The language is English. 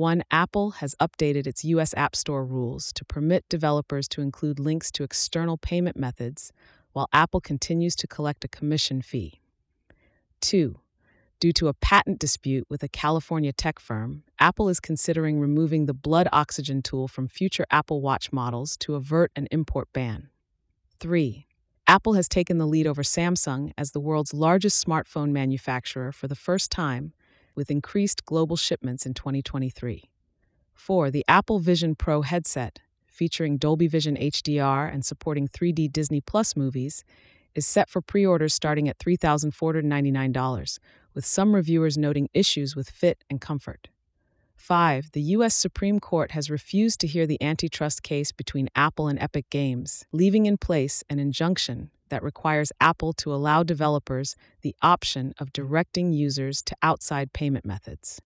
1. Apple has updated its U.S. App Store rules to permit developers to include links to external payment methods, while Apple continues to collect a commission fee. 2. Due to a patent dispute with a California tech firm, Apple is considering removing the blood oxygen tool from future Apple Watch models to avert an import ban. 3. Apple has taken the lead over Samsung as the world's largest smartphone manufacturer for the first time, with increased global shipments in 2023. 4. The Apple Vision Pro headset, featuring Dolby Vision HDR and supporting 3D Disney Plus movies, is set for pre orders starting at $3,499, with some reviewers noting issues with fit and comfort. 5. The U.S. Supreme Court has refused to hear the antitrust case between Apple and Epic Games, leaving in place an injunction that requires Apple to allow developers the option of directing users to outside payment methods.